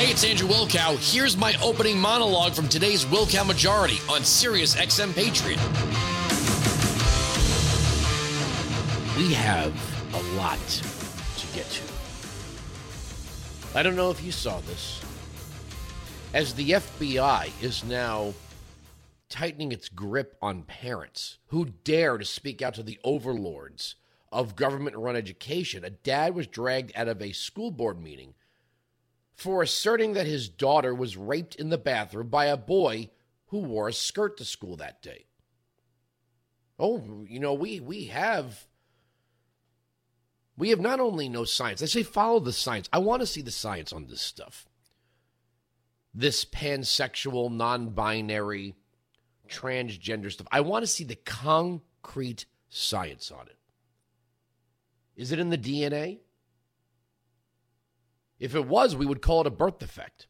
Hey, it's Andrew Wilkow. Here's my opening monologue from today's Wilkow Majority on Sirius XM Patriot. We have a lot to get to. I don't know if you saw this. As the FBI is now tightening its grip on parents who dare to speak out to the overlords of government run education, a dad was dragged out of a school board meeting for asserting that his daughter was raped in the bathroom by a boy who wore a skirt to school that day. Oh, you know, we we have we have not only no science. I say follow the science. I want to see the science on this stuff. This pansexual, non-binary, transgender stuff. I want to see the concrete science on it. Is it in the DNA? If it was, we would call it a birth defect.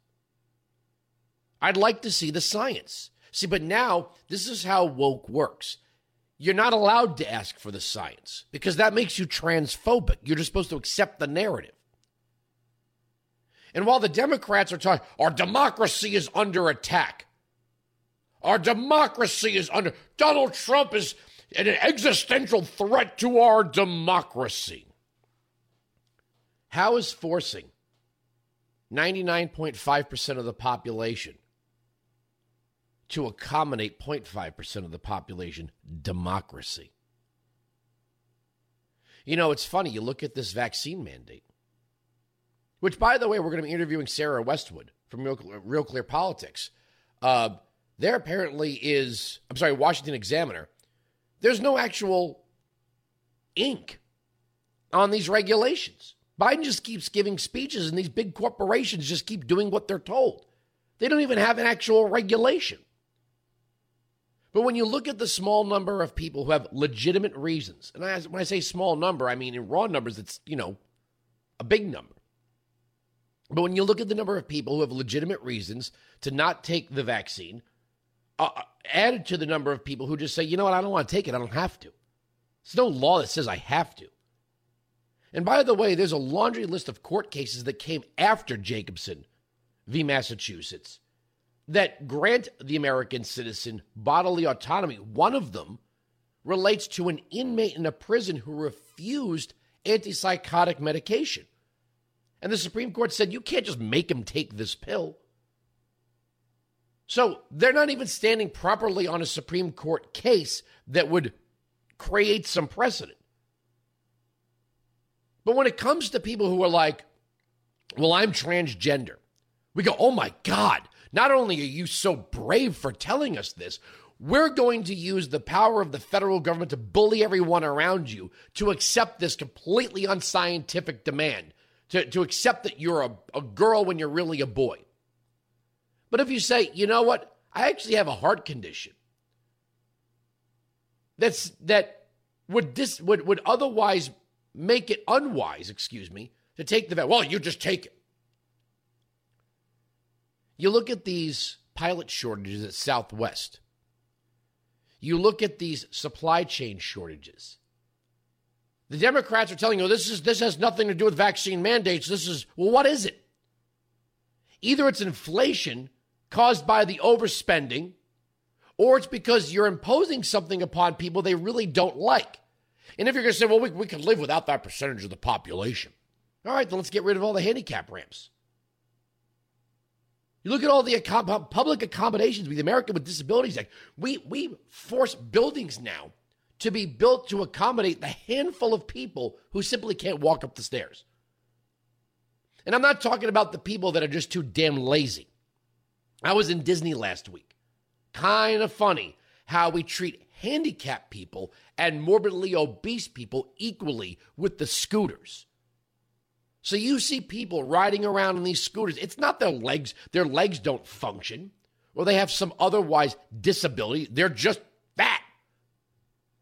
I'd like to see the science. See, but now this is how woke works. You're not allowed to ask for the science because that makes you transphobic. You're just supposed to accept the narrative. And while the Democrats are talking, our democracy is under attack. Our democracy is under. Donald Trump is an existential threat to our democracy. How is forcing 99.5% of the population to accommodate 0.5% of the population democracy. You know, it's funny. You look at this vaccine mandate, which, by the way, we're going to be interviewing Sarah Westwood from Real, Real Clear Politics. Uh, there apparently is, I'm sorry, Washington Examiner. There's no actual ink on these regulations. Biden just keeps giving speeches, and these big corporations just keep doing what they're told. They don't even have an actual regulation. But when you look at the small number of people who have legitimate reasons, and I, when I say small number, I mean in raw numbers, it's, you know, a big number. But when you look at the number of people who have legitimate reasons to not take the vaccine, uh, uh added to the number of people who just say, you know what, I don't want to take it, I don't have to. There's no law that says I have to. And by the way, there's a laundry list of court cases that came after Jacobson v. Massachusetts that grant the American citizen bodily autonomy. One of them relates to an inmate in a prison who refused antipsychotic medication. And the Supreme Court said you can't just make him take this pill. So they're not even standing properly on a Supreme Court case that would create some precedent. But when it comes to people who are like, well, I'm transgender, we go, oh my God, not only are you so brave for telling us this, we're going to use the power of the federal government to bully everyone around you to accept this completely unscientific demand, to, to accept that you're a, a girl when you're really a boy. But if you say, you know what, I actually have a heart condition that's that would dis, would would otherwise make it unwise, excuse me, to take the vet. Well, you just take it. You look at these pilot shortages at Southwest. You look at these supply chain shortages. The Democrats are telling you this is this has nothing to do with vaccine mandates. This is well, what is it? Either it's inflation caused by the overspending, or it's because you're imposing something upon people they really don't like. And if you're going to say, well, we, we can live without that percentage of the population, all right, then let's get rid of all the handicap ramps. You look at all the public accommodations with the American with Disabilities Act. We, we force buildings now to be built to accommodate the handful of people who simply can't walk up the stairs. And I'm not talking about the people that are just too damn lazy. I was in Disney last week. Kind of funny how we treat handicapped people and morbidly obese people equally with the scooters. So you see people riding around in these scooters. It's not their legs, their legs don't function, or they have some otherwise disability. They're just fat.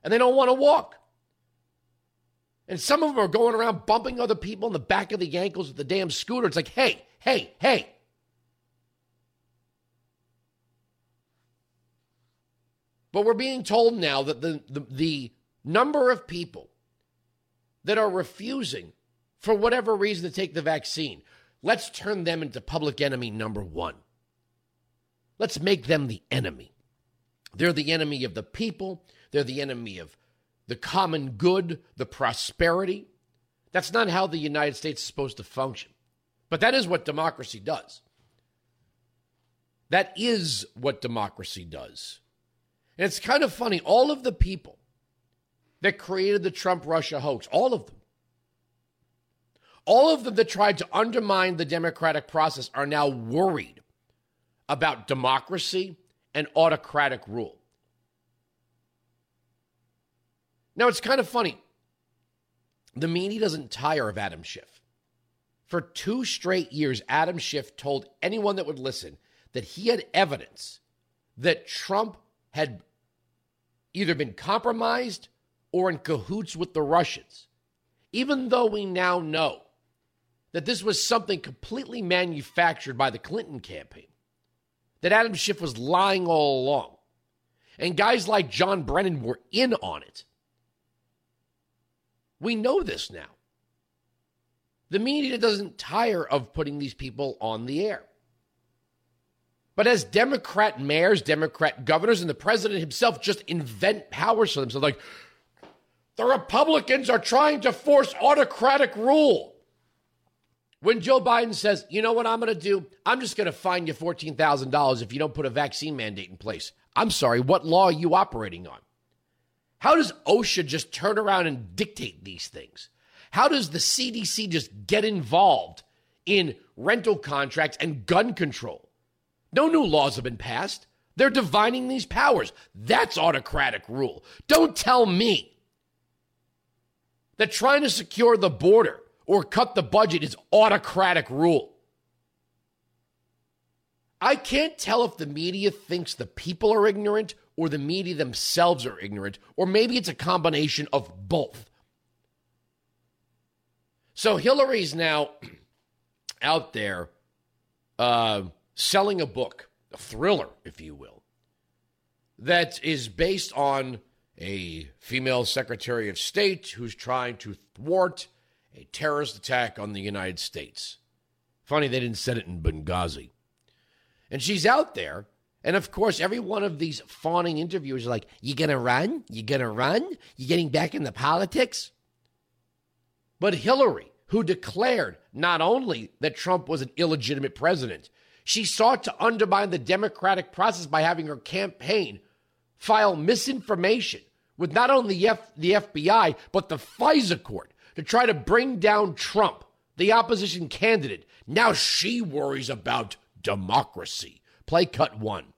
And they don't want to walk. And some of them are going around bumping other people in the back of the ankles with the damn scooter. It's like, hey, hey, hey, But we're being told now that the, the, the number of people that are refusing, for whatever reason, to take the vaccine, let's turn them into public enemy number one. Let's make them the enemy. They're the enemy of the people, they're the enemy of the common good, the prosperity. That's not how the United States is supposed to function. But that is what democracy does. That is what democracy does. And it's kind of funny. All of the people that created the Trump Russia hoax, all of them, all of them that tried to undermine the democratic process are now worried about democracy and autocratic rule. Now, it's kind of funny. The media doesn't tire of Adam Schiff. For two straight years, Adam Schiff told anyone that would listen that he had evidence that Trump had either been compromised or in cahoots with the Russians, even though we now know that this was something completely manufactured by the Clinton campaign, that Adam Schiff was lying all along. And guys like John Brennan were in on it. We know this now. The media doesn't tire of putting these people on the air. But as Democrat mayors, Democrat governors, and the president himself just invent powers for themselves, like the Republicans are trying to force autocratic rule. When Joe Biden says, you know what I'm going to do? I'm just going to fine you $14,000 if you don't put a vaccine mandate in place. I'm sorry, what law are you operating on? How does OSHA just turn around and dictate these things? How does the CDC just get involved in rental contracts and gun control? No new laws have been passed. They're divining these powers. That's autocratic rule. Don't tell me that trying to secure the border or cut the budget is autocratic rule. I can't tell if the media thinks the people are ignorant or the media themselves are ignorant, or maybe it's a combination of both. So Hillary's now out there uh, selling a book, a thriller, if you will, that is based on a female Secretary of State who's trying to thwart a terrorist attack on the United States. Funny they didn't set it in Benghazi. And she's out there. And of course, every one of these fawning interviewers are like, You gonna run? You gonna run? You getting back in the politics? But Hillary, who declared not only that Trump was an illegitimate president, she sought to undermine the democratic process by having her campaign file misinformation with not only the, F- the FBI, but the FISA court to try to bring down Trump, the opposition candidate. Now she worries about democracy. Play cut one.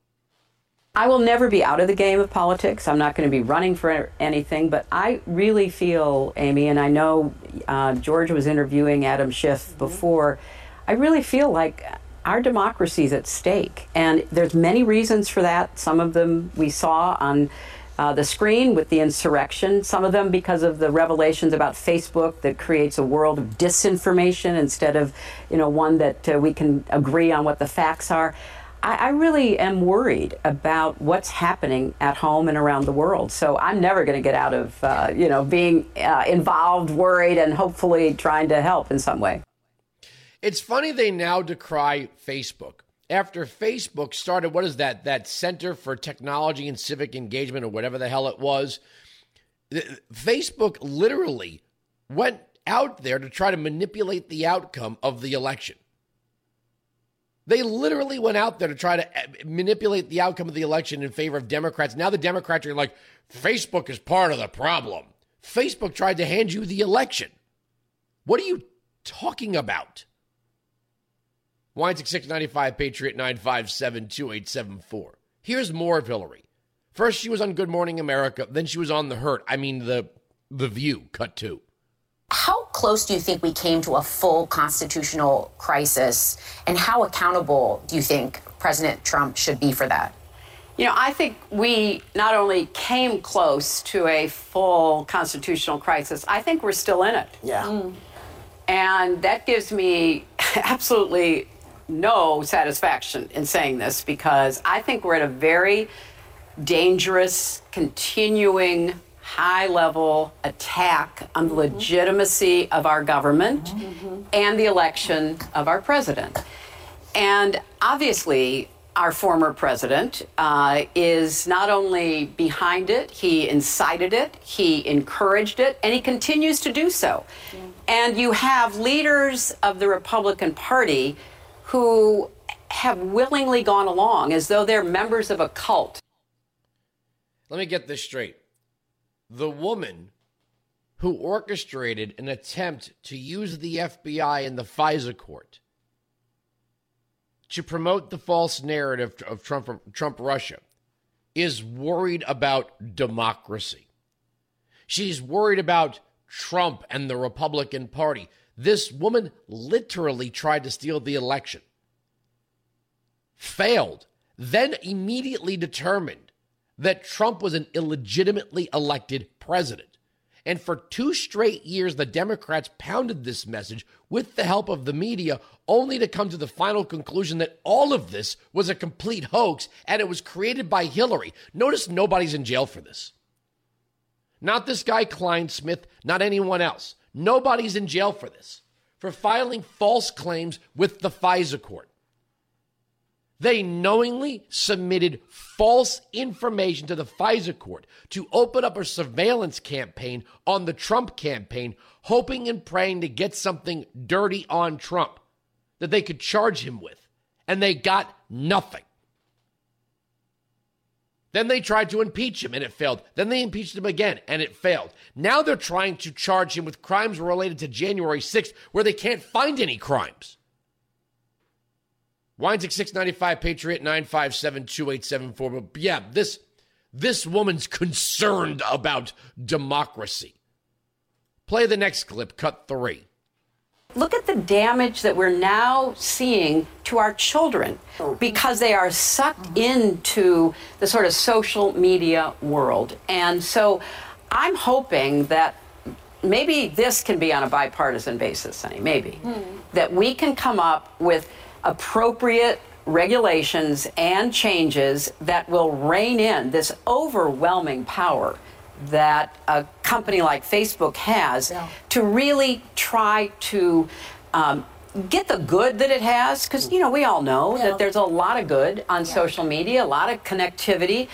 I will never be out of the game of politics. I'm not going to be running for anything, but I really feel, Amy, and I know uh, George was interviewing Adam Schiff before. I really feel like our democracy is at stake, and there's many reasons for that. Some of them we saw on uh, the screen with the insurrection. Some of them because of the revelations about Facebook that creates a world of disinformation instead of, you know, one that uh, we can agree on what the facts are. I, I really am worried about what's happening at home and around the world. So I'm never going to get out of, uh, you know, being uh, involved, worried, and hopefully trying to help in some way. It's funny they now decry Facebook. After Facebook started, what is that? That Center for Technology and Civic Engagement, or whatever the hell it was. Facebook literally went out there to try to manipulate the outcome of the election. They literally went out there to try to eh, manipulate the outcome of the election in favor of Democrats. Now the Democrats are like, Facebook is part of the problem. Facebook tried to hand you the election. What are you talking about? Weinzig 695, Patriot 957 2874. Here's more of Hillary. First, she was on Good Morning America. Then she was on The Hurt. I mean, the, the View, cut two. How close do you think we came to a full constitutional crisis? And how accountable do you think President Trump should be for that? You know, I think we not only came close to a full constitutional crisis, I think we're still in it. Yeah. Mm. And that gives me absolutely no satisfaction in saying this because I think we're at a very dangerous, continuing high level attack on the legitimacy of our government mm-hmm. and the election of our president. And obviously, our former president uh, is not only behind it, he incited it, he encouraged it, and he continues to do so. Yeah. And you have leaders of the Republican Party who have willingly gone along as though they're members of a cult. Let me get this straight. The woman who orchestrated an attempt to use the FBI in the FISA court to promote the false narrative of Trump, Trump Russia is worried about democracy. She's worried about Trump and the Republican Party. This woman literally tried to steal the election, failed, then immediately determined that Trump was an illegitimately elected president. And for two straight years, the Democrats pounded this message with the help of the media, only to come to the final conclusion that all of this was a complete hoax and it was created by Hillary. Notice nobody's in jail for this. Not this guy, Clinesmith, not anyone else. Nobody's in jail for this, for filing false claims with the FISA court. They knowingly submitted false information to the FISA court to open up a surveillance campaign on the Trump campaign, hoping and praying to get something dirty on Trump that they could charge him with. And they got nothing. Then they tried to impeach him and it failed. Then they impeached him again and it failed. Now they're trying to charge him with crimes related to January 6th where they can't find any crimes. Weinzig 695 Patriot 957 2874. But yeah, this this woman's concerned about democracy. Play the next clip, cut three. Look at the damage that we're now seeing to our children because they are sucked into the sort of social media world. And so I'm hoping that maybe this can be on a bipartisan basis, honey, maybe, mm. that we can come up with appropriate regulations and changes that will rein in this overwhelming power that a company like Facebook has yeah. to really try to um, get the good that it has. Because, you know, we all know yeah. that there's a lot of good on yeah. social media, a lot of connectivity,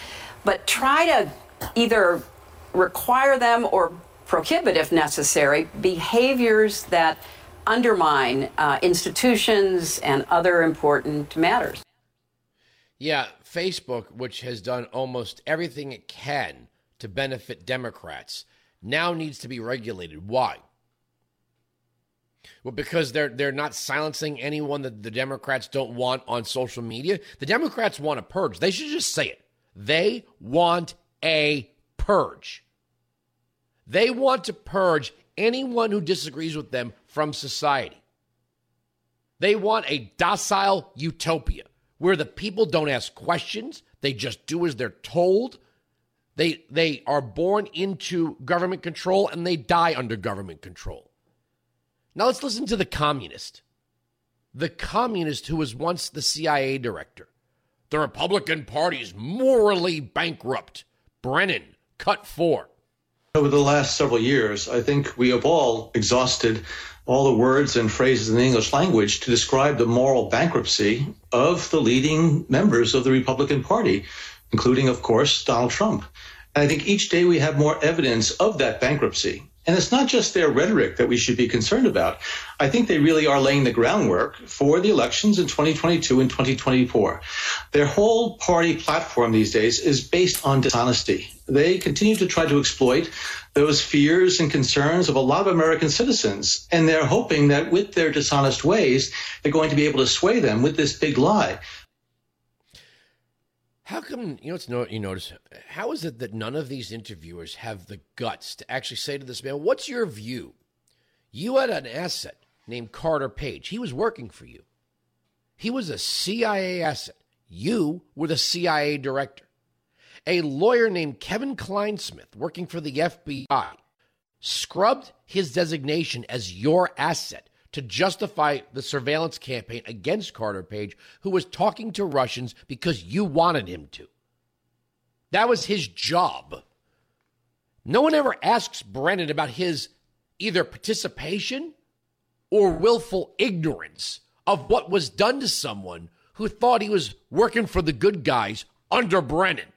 but try to either require them or prohibit, if necessary, behaviors that undermine uh, institutions and other important matters. Yeah, Facebook, which has done almost everything it can to benefit Democrats, now needs to be regulated. Why? Well, because they're they're not silencing anyone that the Democrats don't want on social media. The Democrats want a purge. They should just say it. They want a purge. They want to purge anyone who disagrees with them from society. They want a docile utopia where the people don't ask questions, they just do as they're told. They they are born into government control and they die under government control. Now let's listen to the communist. The communist who was once the CIA director. The Republican Party's morally bankrupt. Brennan, cut four. Over the last several years, I think we have all exhausted all the words and phrases in the English language to describe the moral bankruptcy of the leading members of the Republican Party, including, of course, Donald Trump. And I think each day we have more evidence of that bankruptcy. And it's not just their rhetoric that we should be concerned about. I think they really are laying the groundwork for the elections in 2022 and 2024. Their whole party platform these days is based on dishonesty. They continue to try to exploit those fears and concerns of a lot of American citizens. And they're hoping that with their dishonest ways, they're going to be able to sway them with this big lie. How come you know it's no you notice how is it that none of these interviewers have the guts to actually say to this man, "What's your view?" You had an asset named Carter Page. He was working for you. He was a CIA asset. You were the CIA director. A lawyer named Kevin Clinesmith, working for the FBI, scrubbed his designation as your asset to justify the surveillance campaign against Carter Page, who was talking to Russians because you wanted him to. That was his job. No one ever asks Brennan about his either participation or willful ignorance of what was done to someone who thought he was working for the good guys under Brennan.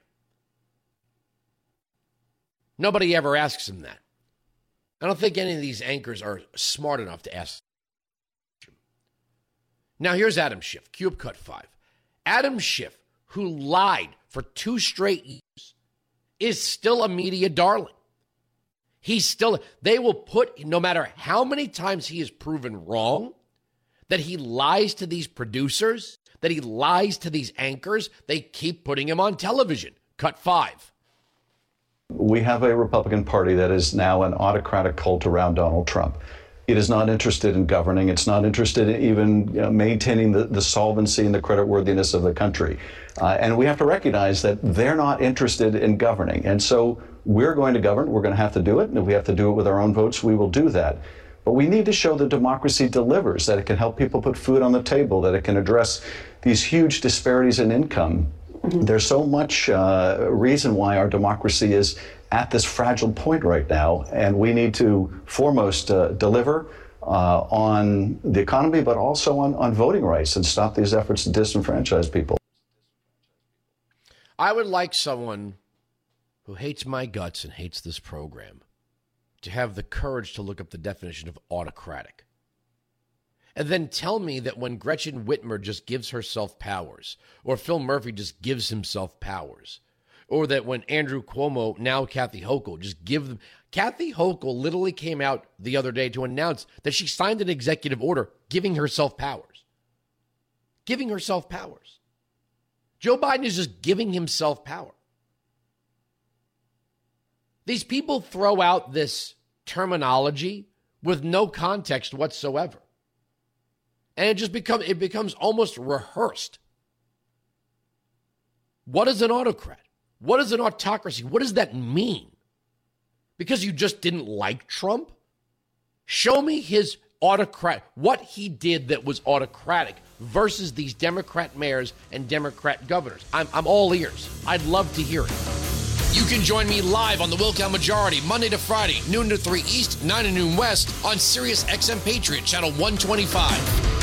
Nobody ever asks him that. I don't think any of these anchors are smart enough to ask. Now, here's Adam Schiff, Cube Cut 5. Adam Schiff, who lied for two straight years, is still a media darling. He's still, they will put, no matter how many times he is proven wrong, that he lies to these producers, that he lies to these anchors, they keep putting him on television. Cut five. We have a Republican Party that is now an autocratic cult around Donald Trump. It is not interested in governing. It's not interested in even you know, maintaining the, the solvency and the creditworthiness of the country. Uh, and we have to recognize that they're not interested in governing. And so we're going to govern. We're going to have to do it. And if we have to do it with our own votes, we will do that. But we need to show that democracy delivers, that it can help people put food on the table, that it can address these huge disparities in income. Mm-hmm. There's so much uh, reason why our democracy is at this fragile point right now, and we need to foremost uh, deliver uh, on the economy, but also on, on voting rights and stop these efforts to disenfranchise people. I would like someone who hates my guts and hates this program to have the courage to look up the definition of autocratic. And then tell me that when Gretchen Whitmer just gives herself powers, or Phil Murphy just gives himself powers, or that when Andrew Cuomo, now Kathy Hochul, just give them. Kathy Hochul literally came out the other day to announce that she signed an executive order giving herself powers. Giving herself powers. Joe Biden is just giving himself power. These people throw out this terminology with no context whatsoever. And it just becomes it becomes almost rehearsed. What is an autocrat? What is an autocracy? What does that mean? Because you just didn't like Trump? Show me his autocrat, what he did that was autocratic versus these Democrat mayors and Democrat governors. I'm, I'm all ears. I'd love to hear it. You can join me live on the Wilkow Majority, Monday to Friday, noon to 3 East, 9 to noon West, on Sirius XM Patriot, channel 125.